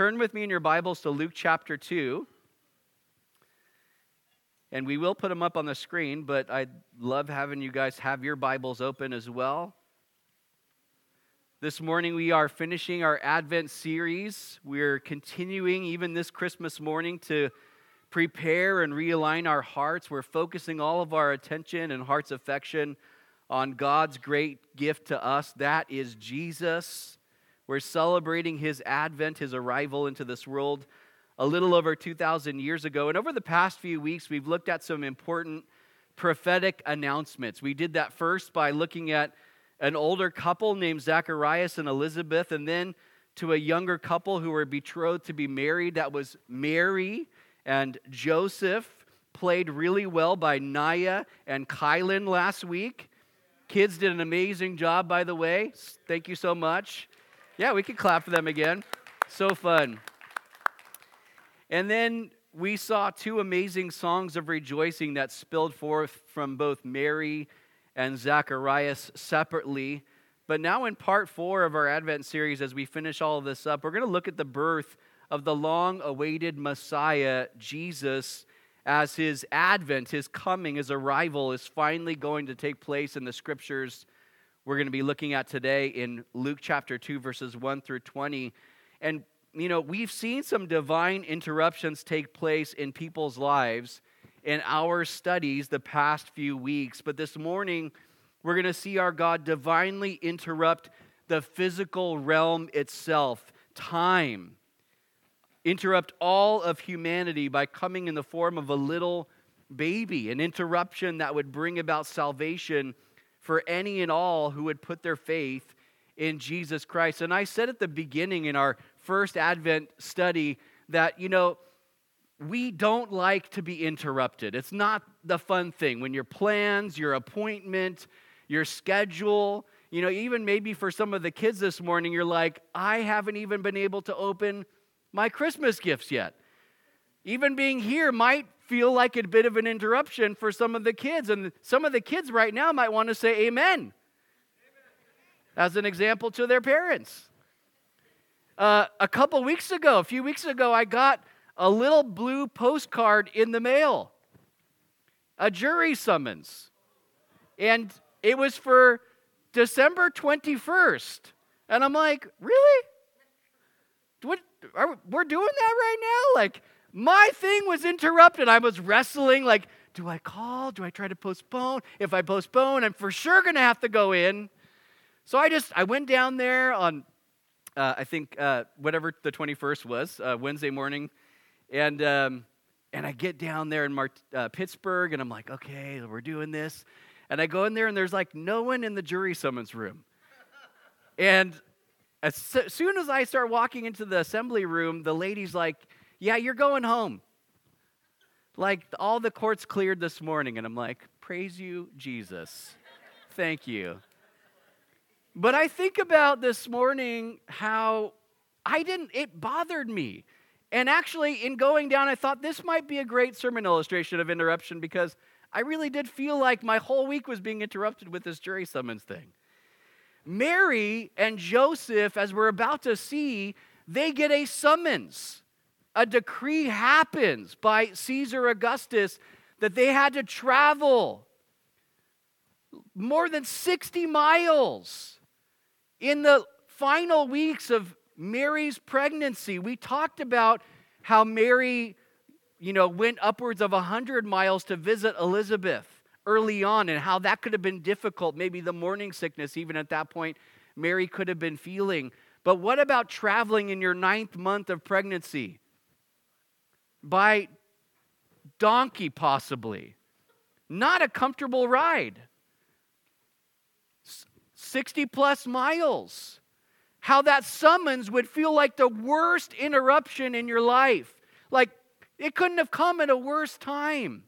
turn with me in your Bibles to Luke chapter 2. And we will put them up on the screen, but I'd love having you guys have your Bibles open as well. This morning, we are finishing our Advent series. We're continuing, even this Christmas morning, to prepare and realign our hearts. We're focusing all of our attention and heart's affection on God's great gift to us that is Jesus. We're celebrating his advent, his arrival into this world a little over 2,000 years ago. And over the past few weeks, we've looked at some important prophetic announcements. We did that first by looking at an older couple named Zacharias and Elizabeth, and then to a younger couple who were betrothed to be married. That was Mary and Joseph, played really well by Naya and Kylan last week. Kids did an amazing job, by the way. Thank you so much. Yeah, we could clap for them again. So fun. And then we saw two amazing songs of rejoicing that spilled forth from both Mary and Zacharias separately. But now, in part four of our Advent series, as we finish all of this up, we're going to look at the birth of the long awaited Messiah, Jesus, as his advent, his coming, his arrival is finally going to take place in the scriptures we're going to be looking at today in Luke chapter 2, verses 1 through 20. And, you know, we've seen some divine interruptions take place in people's lives in our studies the past few weeks. But this morning, we're going to see our God divinely interrupt the physical realm itself, time. Interrupt all of humanity by coming in the form of a little baby, an interruption that would bring about salvation for any and all who would put their faith in Jesus Christ. And I said at the beginning in our first Advent study that, you know, we don't like to be interrupted. It's not the fun thing when your plans, your appointment, your schedule, you know, even maybe for some of the kids this morning, you're like, I haven't even been able to open my Christmas gifts yet. Even being here might feel like a bit of an interruption for some of the kids. And some of the kids right now might want to say amen, as an example to their parents. Uh, a couple weeks ago, a few weeks ago, I got a little blue postcard in the mail, a jury summons. And it was for December 21st. And I'm like, really? What, are, we're doing that right now? Like, my thing was interrupted. I was wrestling, like, do I call? Do I try to postpone? If I postpone, I'm for sure going to have to go in. So I just, I went down there on, uh, I think, uh, whatever the 21st was, uh, Wednesday morning. And, um, and I get down there in uh, Pittsburgh, and I'm like, okay, we're doing this. And I go in there, and there's like no one in the jury summons room. And as soon as I start walking into the assembly room, the lady's like, yeah, you're going home. Like all the courts cleared this morning. And I'm like, Praise you, Jesus. Thank you. But I think about this morning how I didn't, it bothered me. And actually, in going down, I thought this might be a great sermon illustration of interruption because I really did feel like my whole week was being interrupted with this jury summons thing. Mary and Joseph, as we're about to see, they get a summons a decree happens by Caesar Augustus that they had to travel more than 60 miles in the final weeks of Mary's pregnancy. We talked about how Mary, you know, went upwards of 100 miles to visit Elizabeth early on and how that could have been difficult. Maybe the morning sickness, even at that point, Mary could have been feeling. But what about traveling in your ninth month of pregnancy? By donkey, possibly. Not a comfortable ride. 60 plus miles. How that summons would feel like the worst interruption in your life. Like it couldn't have come at a worse time.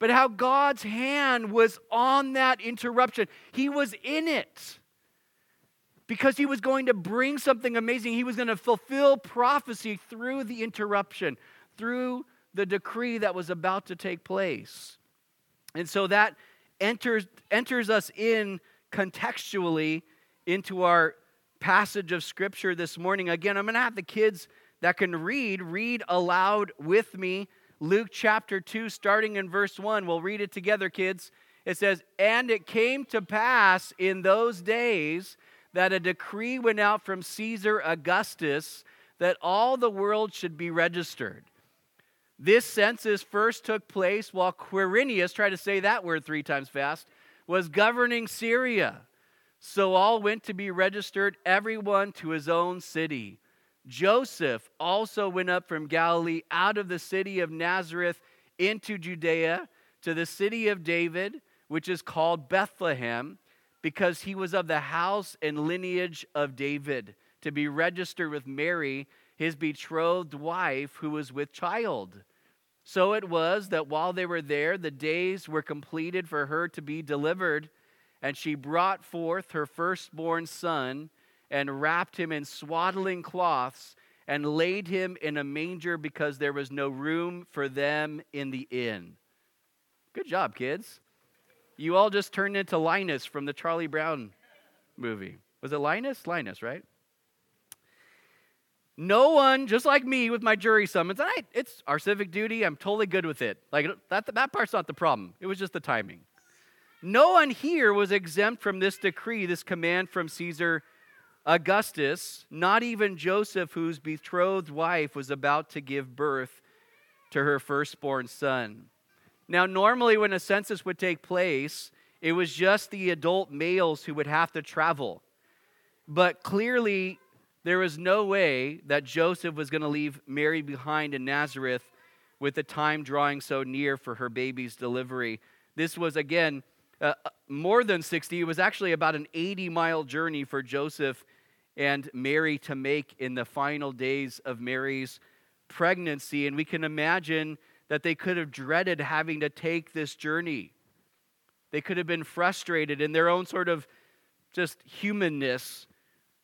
But how God's hand was on that interruption, He was in it because He was going to bring something amazing. He was going to fulfill prophecy through the interruption through the decree that was about to take place. And so that enters, enters us in contextually into our passage of scripture this morning. Again, I'm going to have the kids that can read read aloud with me. Luke chapter 2, starting in verse 1. We'll read it together, kids. It says, And it came to pass in those days that a decree went out from Caesar Augustus that all the world should be registered. This census first took place while Quirinius, try to say that word three times fast, was governing Syria. So all went to be registered, everyone to his own city. Joseph also went up from Galilee out of the city of Nazareth into Judea to the city of David, which is called Bethlehem, because he was of the house and lineage of David, to be registered with Mary, his betrothed wife, who was with child. So it was that while they were there, the days were completed for her to be delivered. And she brought forth her firstborn son and wrapped him in swaddling cloths and laid him in a manger because there was no room for them in the inn. Good job, kids. You all just turned into Linus from the Charlie Brown movie. Was it Linus? Linus, right? No one, just like me with my jury summons, and I, it's our civic duty. I'm totally good with it. Like that, that part's not the problem. It was just the timing. No one here was exempt from this decree, this command from Caesar Augustus. Not even Joseph, whose betrothed wife was about to give birth to her firstborn son. Now, normally, when a census would take place, it was just the adult males who would have to travel. But clearly, there was no way that Joseph was going to leave Mary behind in Nazareth with the time drawing so near for her baby's delivery. This was, again, uh, uh, more than 60. It was actually about an 80 mile journey for Joseph and Mary to make in the final days of Mary's pregnancy. And we can imagine that they could have dreaded having to take this journey. They could have been frustrated in their own sort of just humanness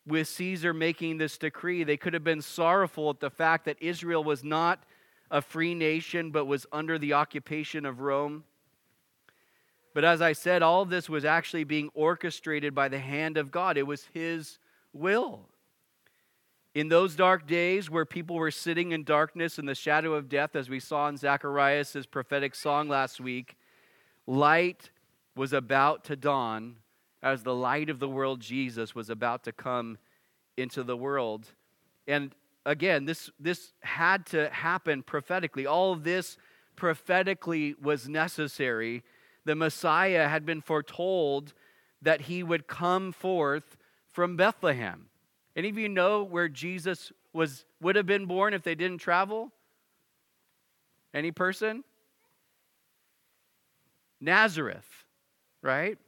with Caesar making this decree. They could have been sorrowful at the fact that Israel was not a free nation but was under the occupation of Rome. But as I said, all of this was actually being orchestrated by the hand of God, it was His will. In those dark days where people were sitting in darkness and the shadow of death, as we saw in Zacharias' prophetic song last week, light was about to dawn as the light of the world, Jesus, was about to come into the world. And again, this, this had to happen prophetically. All this prophetically was necessary. The Messiah had been foretold that he would come forth from Bethlehem. Any of you know where Jesus was would have been born if they didn't travel? Any person? Nazareth, right?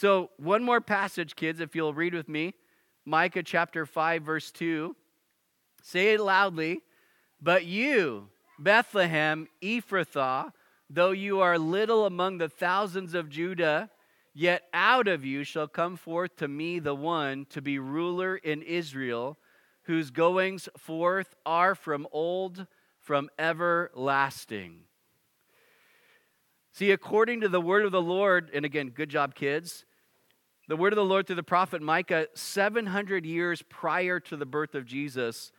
So, one more passage, kids, if you'll read with me Micah chapter 5, verse 2. Say it loudly. But you, Bethlehem, Ephrathah, though you are little among the thousands of Judah, yet out of you shall come forth to me the one to be ruler in Israel, whose goings forth are from old, from everlasting. See, according to the word of the Lord, and again, good job, kids. The word of the Lord through the prophet Micah, 700 years prior to the birth of Jesus,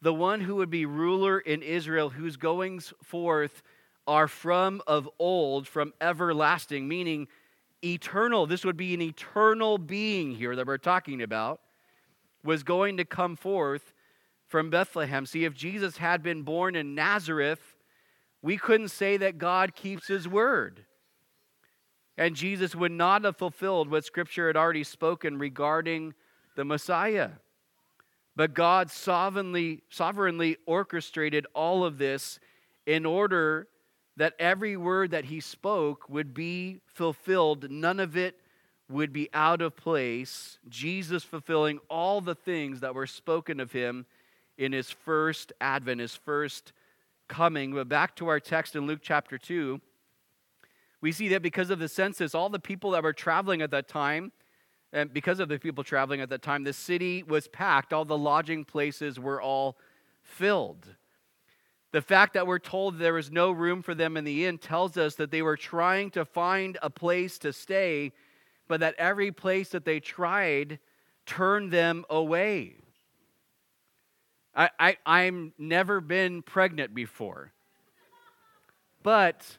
the one who would be ruler in Israel, whose goings forth are from of old, from everlasting, meaning eternal. This would be an eternal being here that we're talking about, was going to come forth from Bethlehem. See, if Jesus had been born in Nazareth, we couldn't say that God keeps his word. And Jesus would not have fulfilled what Scripture had already spoken regarding the Messiah. But God sovereignly, sovereignly orchestrated all of this in order that every word that he spoke would be fulfilled. None of it would be out of place. Jesus fulfilling all the things that were spoken of him in his first advent, his first coming. But back to our text in Luke chapter 2, we see that because of the census, all the people that were traveling at that time, and because of the people traveling at that time, the city was packed. All the lodging places were all filled. The fact that we're told there was no room for them in the inn tells us that they were trying to find a place to stay, but that every place that they tried turned them away. I, I, I'm never been pregnant before. But,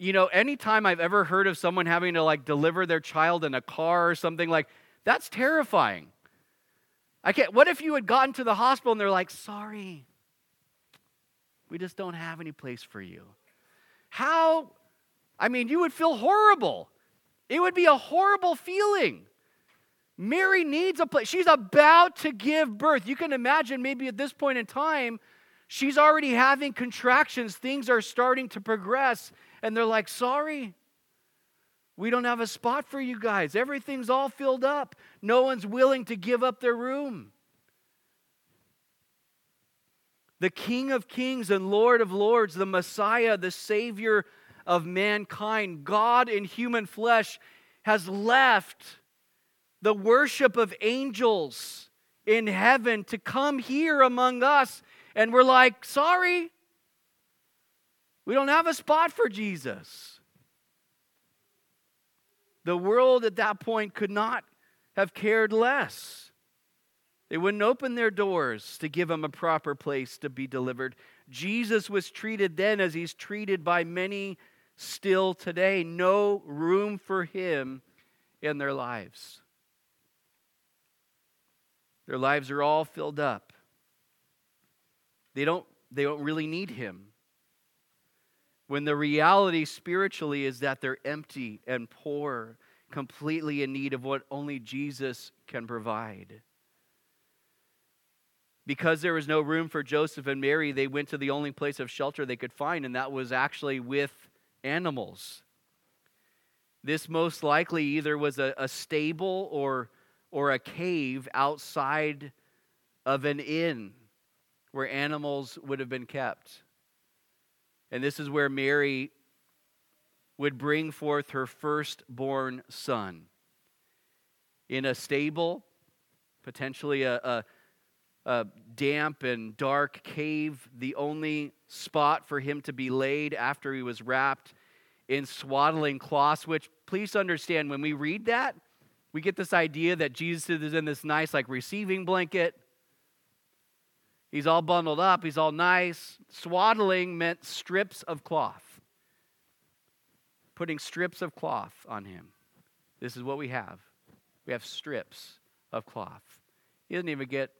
you know, anytime I've ever heard of someone having to like deliver their child in a car or something like that's terrifying. I can't, what if you had gotten to the hospital and they're like, sorry, we just don't have any place for you? How, I mean, you would feel horrible. It would be a horrible feeling. Mary needs a place. She's about to give birth. You can imagine maybe at this point in time, she's already having contractions. Things are starting to progress. And they're like, sorry, we don't have a spot for you guys. Everything's all filled up. No one's willing to give up their room. The King of Kings and Lord of Lords, the Messiah, the Savior of mankind, God in human flesh, has left the worship of angels in heaven to come here among us. And we're like, sorry, we don't have a spot for Jesus. The world at that point could not have cared less. They wouldn't open their doors to give him a proper place to be delivered. Jesus was treated then as he's treated by many still today. No room for him in their lives. Their lives are all filled up. They don't, they don't really need Him. When the reality spiritually is that they're empty and poor, completely in need of what only Jesus can provide. Because there was no room for Joseph and Mary, they went to the only place of shelter they could find, and that was actually with animals. This most likely either was a, a stable or or a cave outside of an inn where animals would have been kept. And this is where Mary would bring forth her firstborn son in a stable, potentially a, a, a, damp and dark cave, the only spot for him to be laid after he was wrapped in swaddling cloths, which please understand when we read that, we get this idea that Jesus is in this nice, like, receiving blanket. He's all bundled up, he's all nice. Swaddling meant strips of cloth, putting strips of cloth on him. This is what we have. We have strips of cloth. He doesn't even get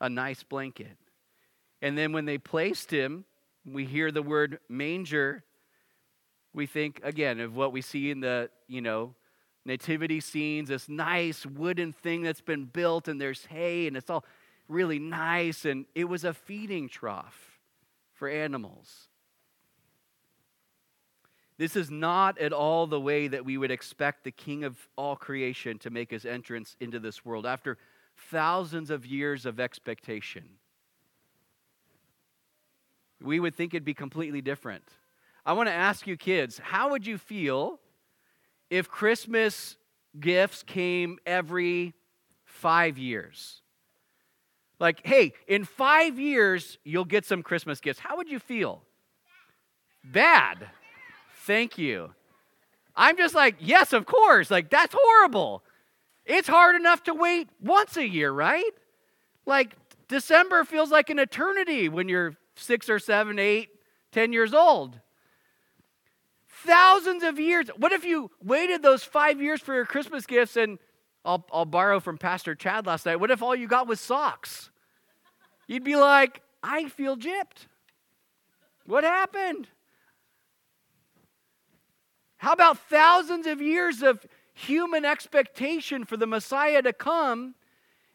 a nice blanket. And then when they placed him, we hear the word manger. We think again of what we see in the, you know, nativity scenes, this nice wooden thing that's been built, and there's hay, and it's all really nice. And it was a feeding trough for animals. This is not at all the way that we would expect the King of all creation to make his entrance into this world after thousands of years of expectation. We would think it'd be completely different. I want to ask you, kids, how would you feel if Christmas gifts came every five years? Like, hey, in five years, you'll get some Christmas gifts. How would you feel? Bad. Thank you. I'm just like, yes, of course. Like, that's horrible. It's hard enough to wait once a year, right? Like, December feels like an eternity when you're six or seven, eight, ten years old. Thousands of years. What if you waited those five years for your Christmas gifts and I'll, I'll borrow from Pastor Chad last night. What if all you got was socks? You'd be like, I feel gypped. What happened? How about thousands of years of human expectation for the Messiah to come,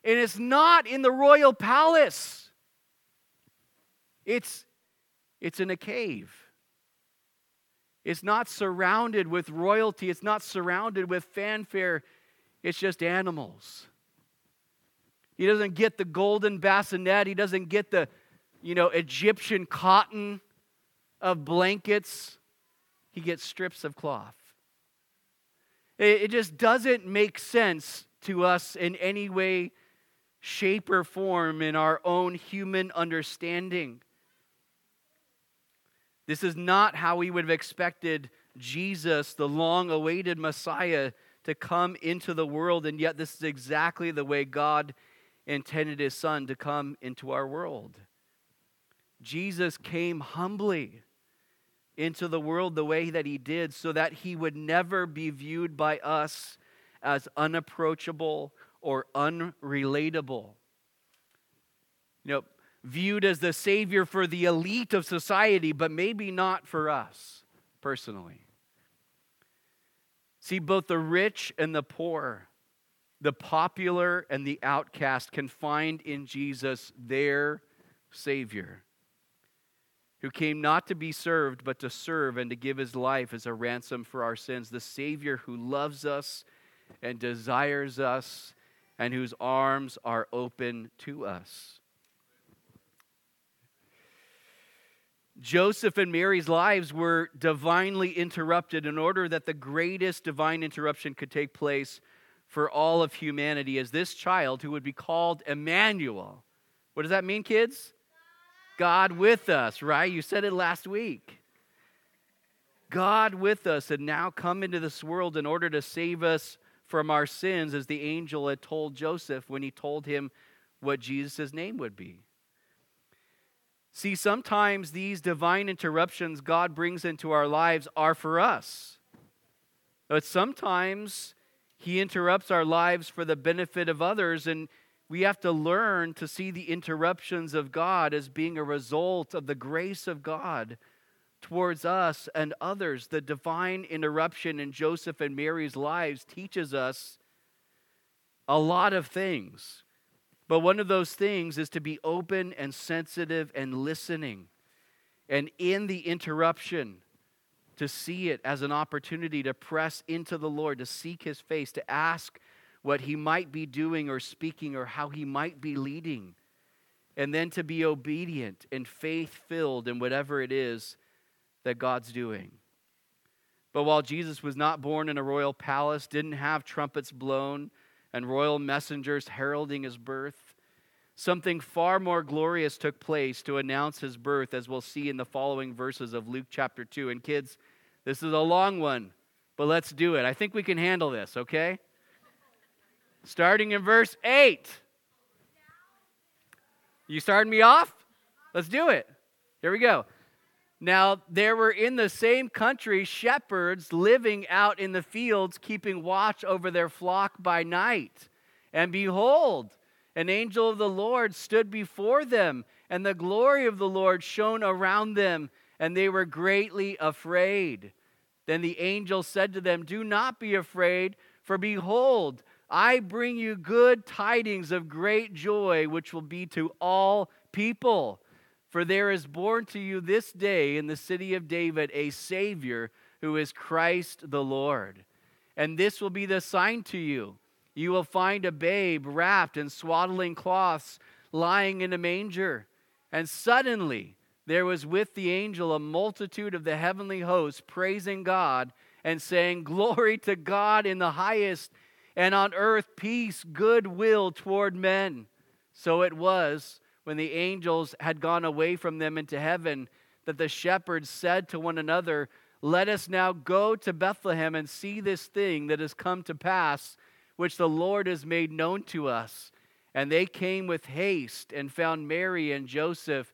and it's not in the royal palace? It's, it's in a cave. It's not surrounded with royalty, it's not surrounded with fanfare, it's just animals. He doesn't get the golden bassinet, he doesn't get the, you know, Egyptian cotton of blankets. He gets strips of cloth. It, just doesn't make sense to us in any way, shape, or form in our own human understanding. This is not how we would have expected Jesus, the long awaited Messiah, to come into the world, and yet this is exactly the way God intended his son to come into our world. Jesus came humbly into the world the way that he did so that he would never be viewed by us as unapproachable or unrelatable. You know, viewed as the savior for the elite of society, but maybe not for us personally. See, both the rich and the poor, the popular and the outcast can find in Jesus their Savior, who came not to be served, but to serve and to give his life as a ransom for our sins. The Savior who loves us and desires us and whose arms are open to us. Joseph and Mary's lives were divinely interrupted in order that the greatest divine interruption could take place for all of humanity as this child who would be called Emmanuel. What does that mean, kids? God with us, right? You said it last week. God with us had now come into this world in order to save us from our sins, as the angel had told Joseph when he told him what Jesus' name would be. See, sometimes these divine interruptions God brings into our lives are for us. But sometimes He interrupts our lives for the benefit of others, and we have to learn to see the interruptions of God as being a result of the grace of God towards us and others. The divine interruption in Joseph and Mary's lives teaches us a lot of things. But one of those things is to be open and sensitive and listening. And in the interruption, to see it as an opportunity to press into the Lord, to seek his face, to ask what he might be doing or speaking or how he might be leading. And then to be obedient and faith filled in whatever it is that God's doing. But while Jesus was not born in a royal palace, didn't have trumpets blown, and royal messengers heralding his birth. Something far more glorious took place to announce his birth, as we'll see in the following verses of Luke chapter 2. And kids, this is a long one, but let's do it. I think we can handle this, okay? Starting in verse 8. You starting me off? Let's do it. Here we go. Now, there were in the same country shepherds living out in the fields, keeping watch over their flock by night. And behold, an angel of the Lord stood before them, and the glory of the Lord shone around them, and they were greatly afraid. Then the angel said to them, Do not be afraid, for behold, I bring you good tidings of great joy, which will be to all people. For there is born to you this day in the city of David a Savior who is Christ the Lord. And this will be the sign to you. You will find a babe wrapped in swaddling cloths lying in a manger. And suddenly there was with the angel a multitude of the heavenly hosts praising God and saying, Glory to God in the highest, and on earth peace, goodwill toward men. So it was when the angels had gone away from them into heaven, that the shepherds said to one another, Let us now go to Bethlehem and see this thing that has come to pass, which the Lord has made known to us. And they came with haste and found Mary and Joseph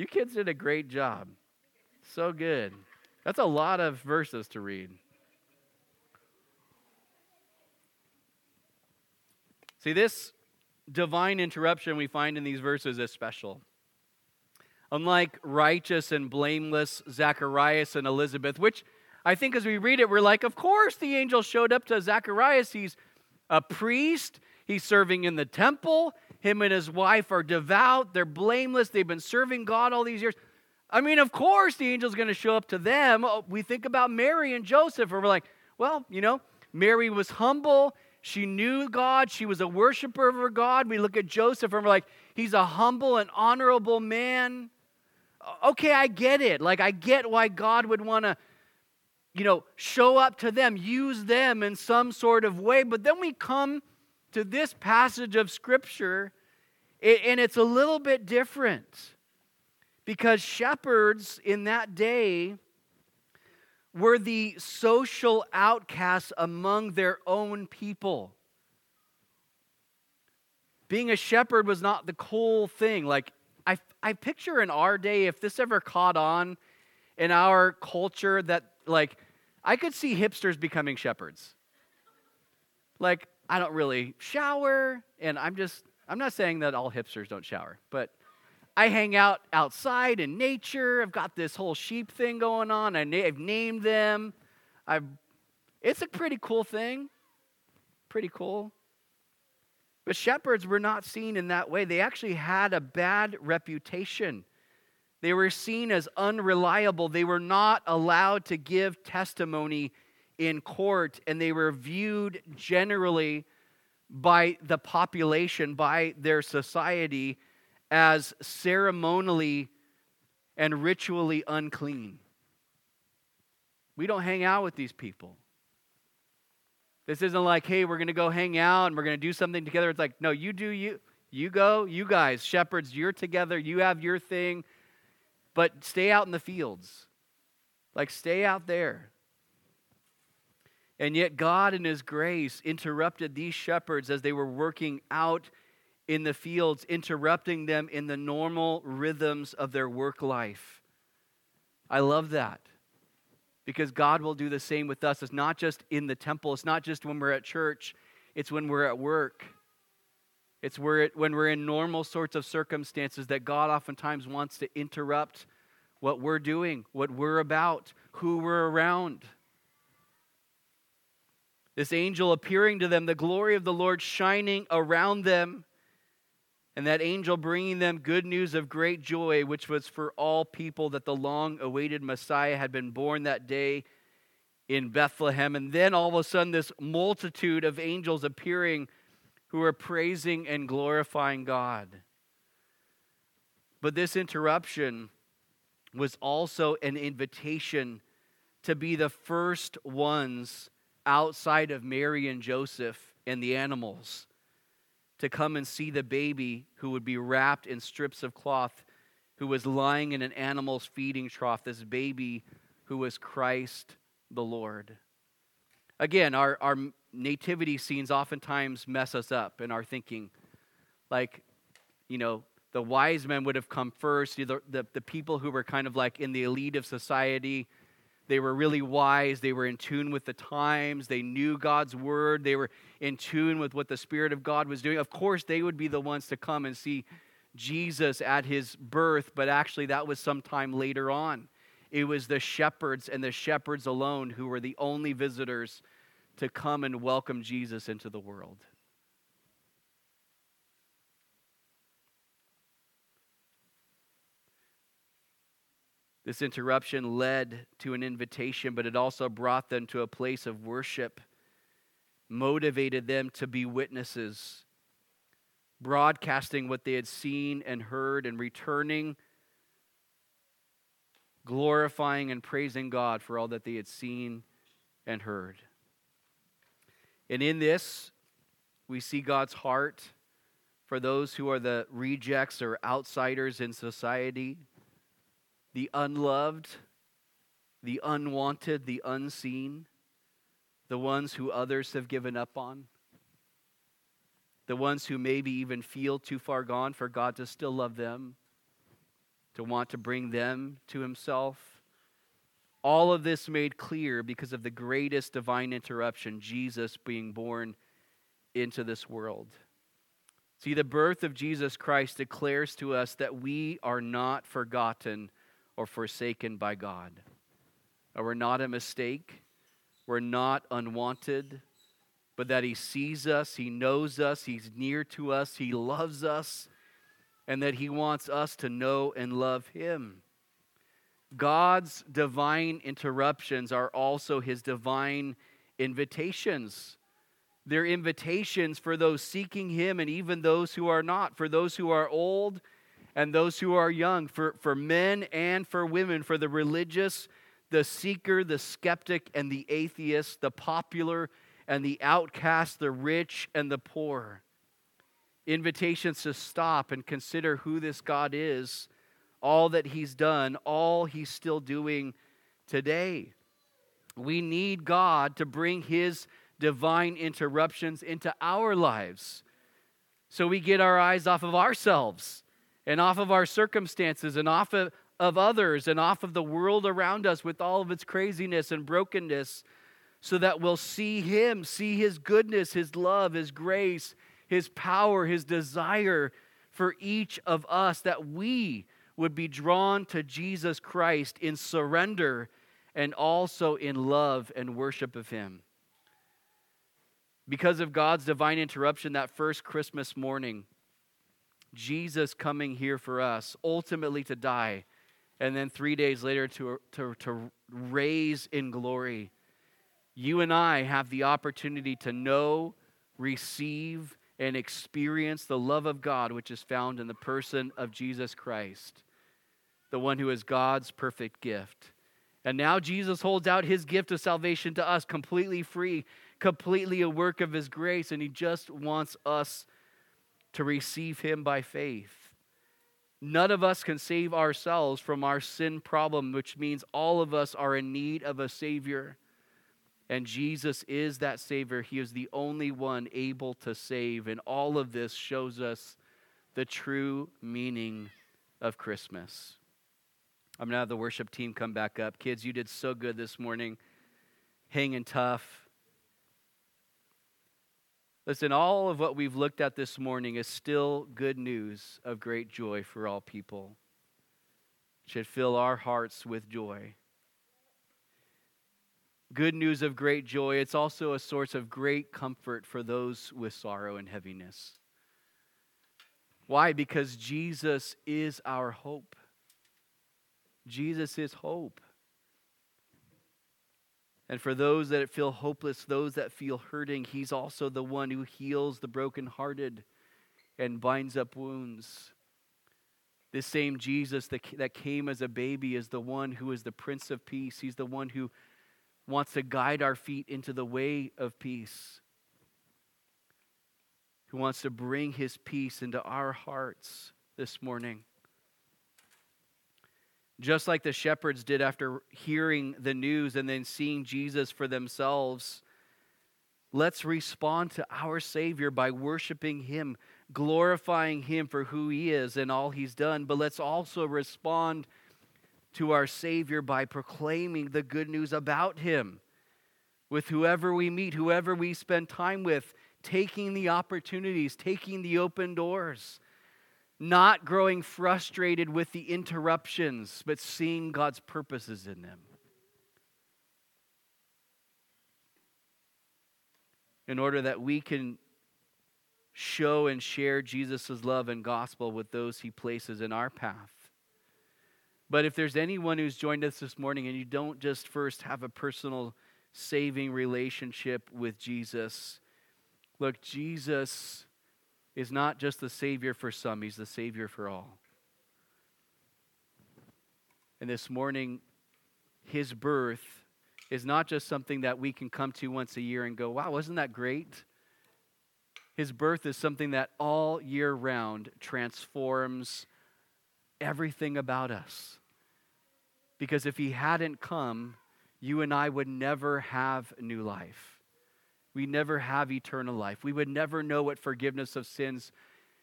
You kids did a great job. So good. That's a lot of verses to read. See, this divine interruption we find in these verses is special. Unlike righteous and blameless Zacharias and Elizabeth, which I think as we read it, we're like, of course the angel showed up to Zacharias. He's a priest, he's serving in the temple. Him and his wife are devout, they're blameless, they've been serving God all these years. I mean, of course the angel's going to show up to them. Oh, we think about Mary and Joseph, and we're like, well, you know, Mary was humble she knew God. She was a worshiper of her God. We look at Joseph and we're like, he's a humble and honorable man. Okay, I get it. Like, I get why God would want to, you know, show up to them, use them in some sort of way. But then we come to this passage of Scripture, and it's a little bit different because shepherds in that day were the social outcasts among their own people. Being a shepherd was not the cool thing. Like, I, I picture in our day, if this ever caught on in our culture, that, like, I could see hipsters becoming shepherds. Like, I don't really shower, and I'm just, I'm not saying that all hipsters don't shower, but I hang out outside in nature. I've got this whole sheep thing going on. I have named them. I've, it's a pretty cool thing. Pretty cool. But shepherds were not seen in that way. They actually had a bad reputation. They were seen as unreliable. They were not allowed to give testimony in court, and they were viewed generally by the population, by their society, as ceremonially and ritually unclean. We don't hang out with these people. This isn't like, hey, we're going to go hang out and we're going to do something together. It's like, no, you do you. You go, you guys, shepherds, you're together, you have your thing, but stay out in the fields. Like, stay out there. And yet, God, in His grace, interrupted these shepherds as they were working out in the fields, interrupting them in the normal rhythms of their work life. I love that because God will do the same with us. It's not just in the temple, it's not just when we're at church, it's when we're at work. It's where it, when we're in normal sorts of circumstances that God oftentimes wants to interrupt what we're doing, what we're about, who we're around. This angel appearing to them, the glory of the Lord shining around them and that angel bringing them good news of great joy, which was for all people that the long awaited Messiah had been born that day in Bethlehem. And then all of a sudden, this multitude of angels appearing who are praising and glorifying God. But this interruption was also an invitation to be the first ones outside of Mary and Joseph and the animals to come and see the baby who would be wrapped in strips of cloth, who was lying in an animal's feeding trough, this baby who was Christ the Lord. Again, our, our nativity scenes oftentimes mess us up in our thinking. Like, you know, the wise men would have come first, the, the, the people who were kind of like in the elite of society they were really wise. They were in tune with the times. They knew God's word. They were in tune with what the Spirit of God was doing. Of course, they would be the ones to come and see Jesus at his birth, but actually, that was sometime later on. It was the shepherds and the shepherds alone who were the only visitors to come and welcome Jesus into the world. This interruption led to an invitation, but it also brought them to a place of worship, motivated them to be witnesses, broadcasting what they had seen and heard, and returning, glorifying and praising God for all that they had seen and heard. And in this, we see God's heart for those who are the rejects or outsiders in society the unloved, the unwanted, the unseen, the ones who others have given up on, the ones who maybe even feel too far gone for God to still love them, to want to bring them to Himself. All of this made clear because of the greatest divine interruption, Jesus being born into this world. See, the birth of Jesus Christ declares to us that we are not forgotten or forsaken by God. We're not a mistake, we're not unwanted, but that He sees us, He knows us, He's near to us, He loves us, and that He wants us to know and love Him. God's divine interruptions are also His divine invitations. They're invitations for those seeking Him and even those who are not, for those who are old and those who are young, for, for men and for women, for the religious, the seeker, the skeptic, and the atheist, the popular and the outcast, the rich and the poor. Invitations to stop and consider who this God is, all that He's done, all He's still doing today. We need God to bring His divine interruptions into our lives so we get our eyes off of ourselves and off of our circumstances and off of, of others and off of the world around us with all of its craziness and brokenness so that we'll see Him, see His goodness, His love, His grace, His power, His desire for each of us, that we would be drawn to Jesus Christ in surrender and also in love and worship of Him. Because of God's divine interruption that first Christmas morning, Jesus coming here for us, ultimately to die, and then three days later to, to, to raise in glory, you and I have the opportunity to know, receive, and experience the love of God which is found in the person of Jesus Christ, the one who is God's perfect gift. And now Jesus holds out his gift of salvation to us completely free, completely a work of his grace, and he just wants us to receive him by faith. None of us can save ourselves from our sin problem, which means all of us are in need of a Savior. And Jesus is that Savior. He is the only one able to save. And all of this shows us the true meaning of Christmas. I'm going to have the worship team come back up. Kids, you did so good this morning, hanging tough. Listen, all of what we've looked at this morning is still good news of great joy for all people. It should fill our hearts with joy. Good news of great joy. It's also a source of great comfort for those with sorrow and heaviness. Why? Because Jesus is our hope. Jesus is hope. And for those that feel hopeless, those that feel hurting, He's also the one who heals the brokenhearted and binds up wounds. This same Jesus that, that came as a baby is the one who is the Prince of Peace. He's the one who wants to guide our feet into the way of peace, who wants to bring His peace into our hearts this morning. Just like the shepherds did after hearing the news and then seeing Jesus for themselves, let's respond to our Savior by worshiping Him, glorifying Him for who He is and all He's done. But let's also respond to our Savior by proclaiming the good news about Him with whoever we meet, whoever we spend time with, taking the opportunities, taking the open doors not growing frustrated with the interruptions, but seeing God's purposes in them. In order that we can show and share Jesus' love and gospel with those he places in our path. But if there's anyone who's joined us this morning and you don't just first have a personal saving relationship with Jesus, look, Jesus is not just the Savior for some, He's the Savior for all. And this morning, His birth is not just something that we can come to once a year and go, wow, wasn't that great? His birth is something that all year round transforms everything about us. Because if He hadn't come, you and I would never have new life we never have eternal life. We would never know what forgiveness of sins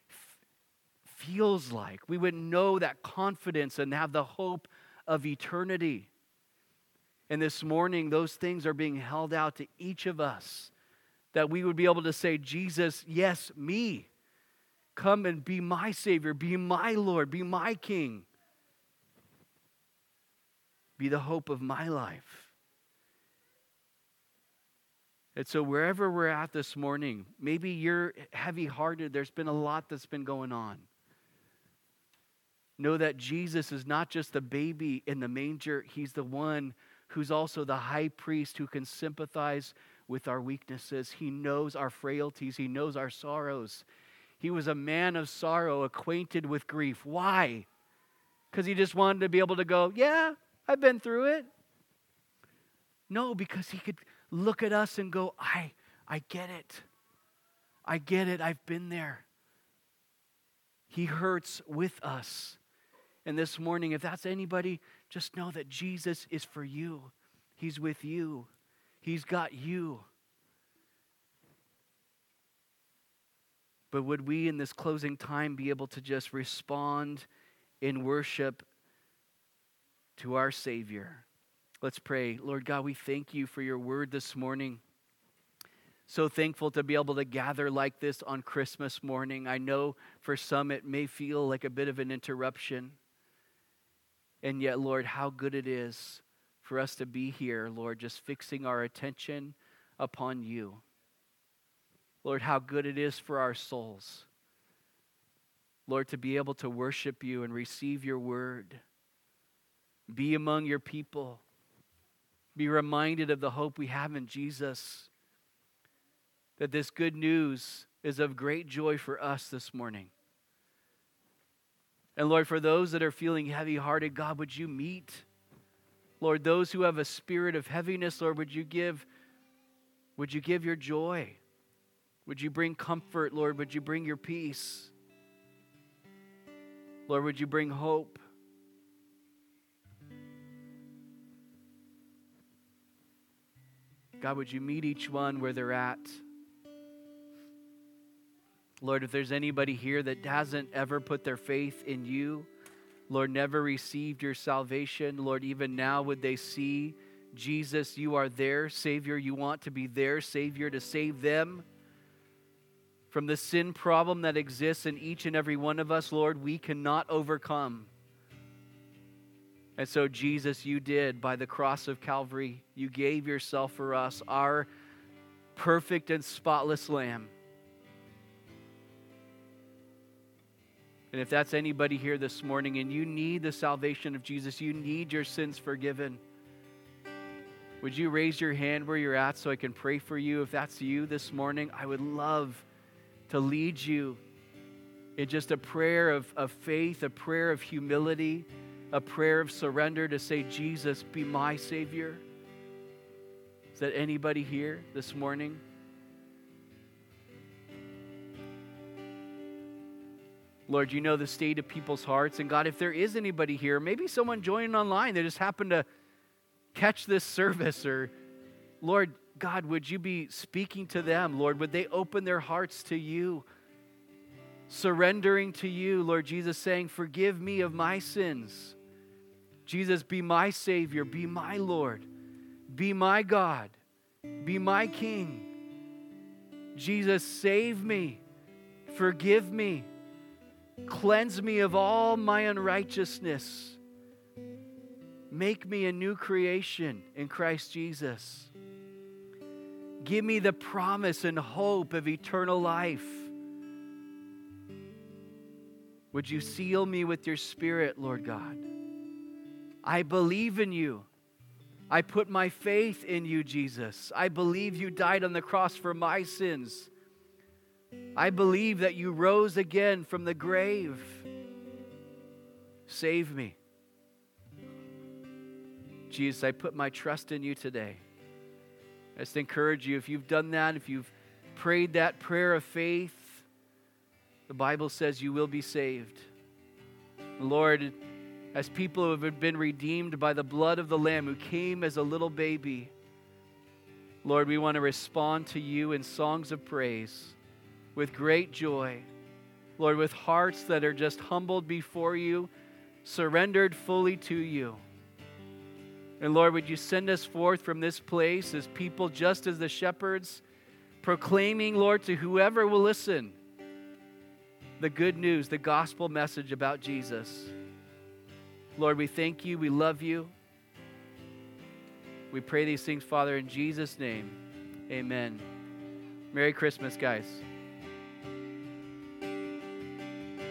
f- feels like. We would know that confidence and have the hope of eternity. And this morning, those things are being held out to each of us that we would be able to say, Jesus, yes, me. Come and be my Savior, be my Lord, be my King, be the hope of my life. And so, wherever we're at this morning, maybe you're heavy hearted, there's been a lot that's been going on. Know that Jesus is not just the baby in the manger, He's the one who's also the high priest who can sympathize with our weaknesses. He knows our frailties. He knows our sorrows. He was a man of sorrow, acquainted with grief. Why? Because he just wanted to be able to go, Yeah, I've been through it. No, because he could look at us and go, I, I get it. I get it. I've been there. He hurts with us. And this morning, if that's anybody, just know that Jesus is for you. He's with you. He's got you. But would we in this closing time be able to just respond in worship to our Savior? Let's pray. Lord God, we thank you for your word this morning. So thankful to be able to gather like this on Christmas morning. I know for some it may feel like a bit of an interruption. And yet, Lord, how good it is for us to be here, Lord, just fixing our attention upon you. Lord, how good it is for our souls. Lord, to be able to worship you and receive your word, be among your people be reminded of the hope we have in Jesus. That this good news is of great joy for us this morning. And Lord, for those that are feeling heavy hearted, God, would you meet? Lord, those who have a spirit of heaviness, Lord, would you give, would you give your joy? Would you bring comfort, Lord? Would you bring your peace? Lord, would you bring hope? God, would you meet each one where they're at? Lord, if there's anybody here that hasn't ever put their faith in you, Lord, never received your salvation, Lord, even now would they see Jesus, you are their Savior. You want to be their Savior to save them from the sin problem that exists in each and every one of us, Lord, we cannot overcome. And so, Jesus, you did by the cross of Calvary. You gave yourself for us, our perfect and spotless Lamb. And if that's anybody here this morning and you need the salvation of Jesus, you need your sins forgiven, would you raise your hand where you're at so I can pray for you? If that's you this morning, I would love to lead you in just a prayer of, of faith, a prayer of humility a prayer of surrender to say, Jesus, be my Savior? Is that anybody here this morning? Lord, you know the state of people's hearts. And God, if there is anybody here, maybe someone joining online that just happened to catch this service, or Lord, God, would you be speaking to them? Lord, would they open their hearts to you? Surrendering to you, Lord Jesus, saying, Forgive me of my sins. Jesus, be my Savior, be my Lord, be my God, be my King. Jesus, save me, forgive me, cleanse me of all my unrighteousness. Make me a new creation in Christ Jesus. Give me the promise and hope of eternal life. Would you seal me with your spirit, Lord God? I believe in you. I put my faith in you, Jesus. I believe you died on the cross for my sins. I believe that you rose again from the grave. Save me. Jesus, I put my trust in you today. I just encourage you if you've done that, if you've prayed that prayer of faith, the Bible says you will be saved. Lord, as people who have been redeemed by the blood of the Lamb who came as a little baby. Lord, we want to respond to you in songs of praise with great joy. Lord, with hearts that are just humbled before you, surrendered fully to you. And Lord, would you send us forth from this place as people, just as the shepherds, proclaiming, Lord, to whoever will listen, the good news, the gospel message about Jesus. Lord, we thank you. We love you. We pray these things, Father, in Jesus' name. Amen. Merry Christmas, guys.